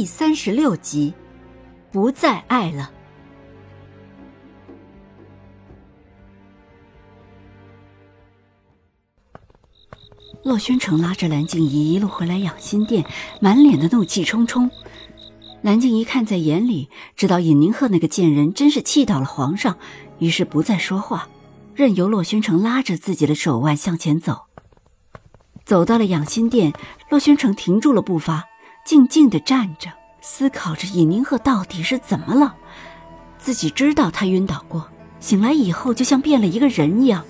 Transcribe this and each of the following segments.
第三十六集，不再爱了。洛宣城拉着蓝静怡一路回来养心殿，满脸的怒气冲冲。蓝静怡看在眼里，知道尹宁鹤那个贱人真是气到了皇上，于是不再说话，任由洛宣城拉着自己的手腕向前走。走到了养心殿，洛宣城停住了步伐。静静的站着，思考着尹宁鹤到底是怎么了。自己知道他晕倒过，醒来以后就像变了一个人一样。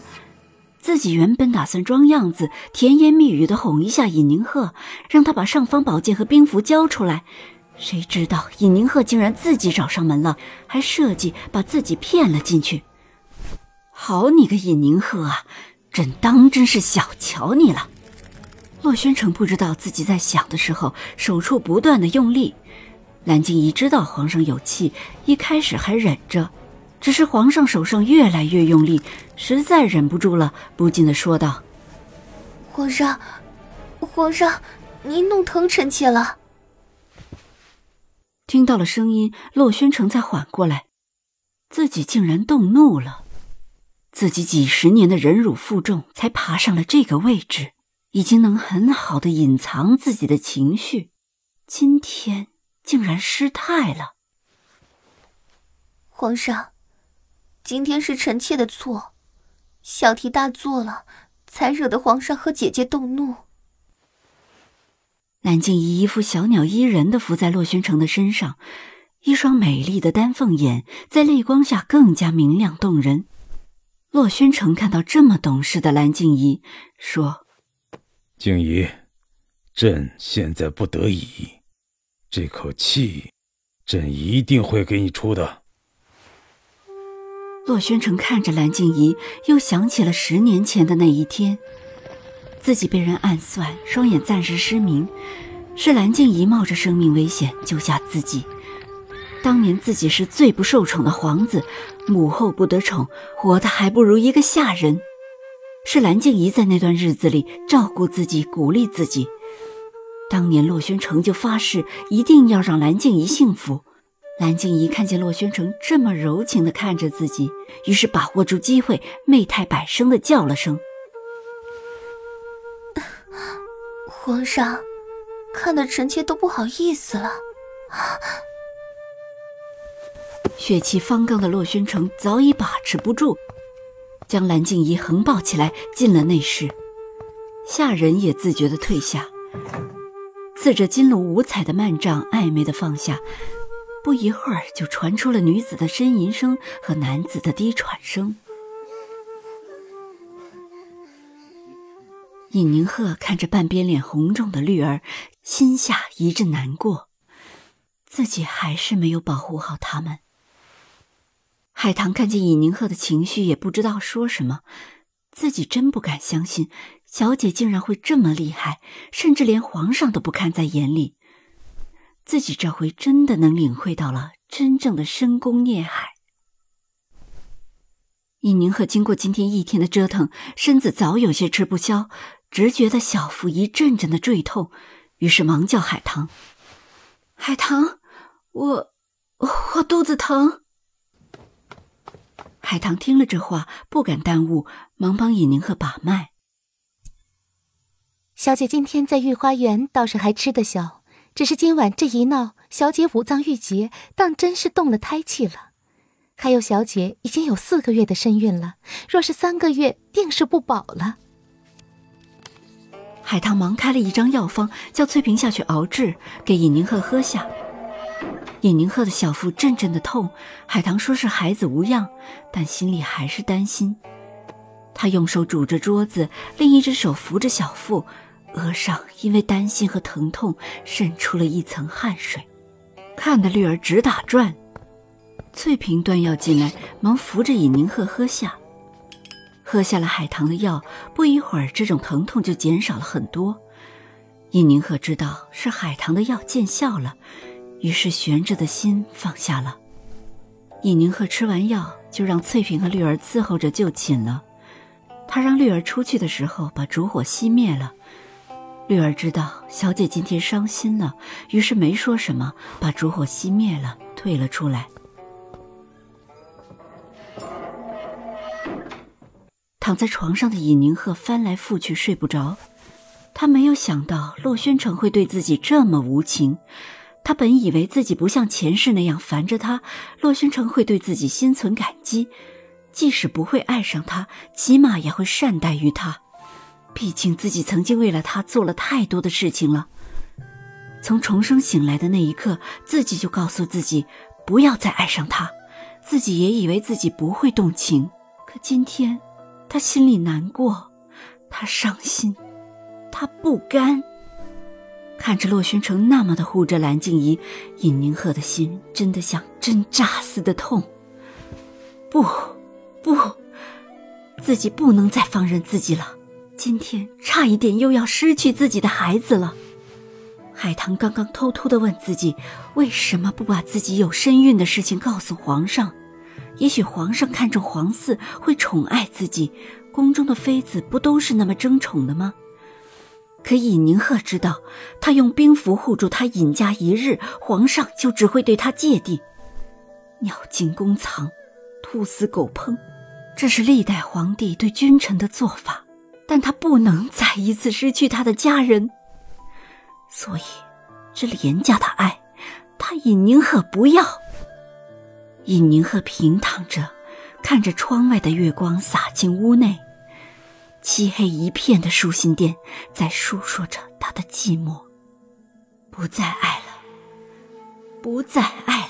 自己原本打算装样子，甜言蜜语的哄一下尹宁鹤，让他把尚方宝剑和兵符交出来。谁知道尹宁鹤竟然自己找上门了，还设计把自己骗了进去。好你个尹宁鹤啊，朕当真是小瞧你了。洛宣城不知道自己在想的时候，手处不断的用力。蓝静怡知道皇上有气，一开始还忍着，只是皇上手上越来越用力，实在忍不住了，不禁的说道：“皇上，皇上，您弄疼臣妾了。”听到了声音，洛宣城才缓过来，自己竟然动怒了，自己几十年的忍辱负重，才爬上了这个位置。已经能很好的隐藏自己的情绪，今天竟然失态了。皇上，今天是臣妾的错，小题大做了，才惹得皇上和姐姐动怒。蓝静怡一副小鸟依人的伏在洛宣城的身上，一双美丽的丹凤眼在泪光下更加明亮动人。洛宣城看到这么懂事的蓝静怡，说。静怡，朕现在不得已，这口气，朕一定会给你出的。洛宣城看着蓝静怡，又想起了十年前的那一天，自己被人暗算，双眼暂时失明，是蓝静怡冒着生命危险救下自己。当年自己是最不受宠的皇子，母后不得宠，活的还不如一个下人。是蓝静怡在那段日子里照顾自己、鼓励自己。当年洛宣城就发誓一定要让蓝静怡幸福。蓝静怡看见洛宣城这么柔情地看着自己，于是把握住机会，媚态百生地叫了声：“皇上，看得臣妾都不好意思了。”血气方刚的洛宣城早已把持不住。将蓝静怡横抱起来进了内室，下人也自觉地退下。刺着金龙五彩的幔帐暧昧地放下，不一会儿就传出了女子的呻吟声和男子的低喘声。尹宁鹤看着半边脸红肿的绿儿，心下一阵难过，自己还是没有保护好他们。海棠看见尹宁鹤的情绪，也不知道说什么。自己真不敢相信，小姐竟然会这么厉害，甚至连皇上都不看在眼里。自己这回真的能领会到了真正的深宫孽海。尹宁鹤经过今天一天的折腾，身子早有些吃不消，直觉得小腹一阵阵的坠痛，于是忙叫海棠：“海棠，我我肚子疼。”海棠听了这话，不敢耽误，忙帮尹宁鹤把脉。小姐今天在御花园倒是还吃得消，只是今晚这一闹，小姐五脏郁结，当真是动了胎气了。还有小姐已经有四个月的身孕了，若是三个月，定是不保了。海棠忙开了一张药方，叫翠萍下去熬制，给尹宁鹤喝下。尹宁鹤的小腹阵阵的痛，海棠说是孩子无恙，但心里还是担心。他用手拄着桌子，另一只手扶着小腹，额上因为担心和疼痛渗出了一层汗水。看得绿儿直打转。翠萍端药进来，忙扶着尹宁鹤喝下。喝下了海棠的药，不一会儿，这种疼痛就减少了很多。尹宁鹤知道是海棠的药见效了，于是悬着的心放下了。尹宁鹤吃完药，就让翠萍和绿儿伺候着就寝了。他让绿儿出去的时候把烛火熄灭了。绿儿知道小姐今天伤心了，于是没说什么，把烛火熄灭了，退了出来。躺在床上的尹宁鹤翻来覆去睡不着，他没有想到洛宣城会对自己这么无情。他本以为自己不像前世那样烦着他，洛宣城会对自己心存感激，即使不会爱上他，起码也会善待于他。毕竟自己曾经为了他做了太多的事情了。从重生醒来的那一刻，自己就告诉自己不要再爱上他，自己也以为自己不会动情。可今天，他心里难过，他伤心，他不甘。看着洛宣城那么的护着蓝静怡，尹宁鹤的心真的像针扎似的痛。不，不，自己不能再放任自己了。今天差一点又要失去自己的孩子了。海棠刚刚偷偷的问自己，为什么不把自己有身孕的事情告诉皇上？也许皇上看中皇嗣，会宠爱自己。宫中的妃子不都是那么争宠的吗？可尹宁鹤知道，他用兵符护住他尹家一日，皇上就只会对他芥蒂。鸟尽弓藏，兔死狗烹，这是历代皇帝对君臣的做法。但他不能再一次失去他的家人，所以，这廉价的爱，他尹宁鹤不要。尹宁鹤平躺着，看着窗外的月光洒进屋内。漆黑一片的书信殿，在诉说着他的寂寞。不再爱了，不再爱了。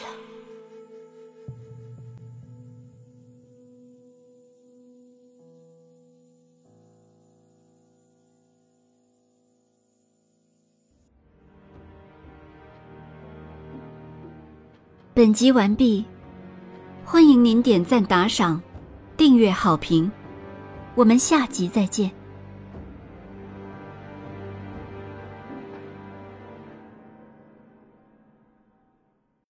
本集完毕，欢迎您点赞、打赏、订阅、好评。我们下集再见。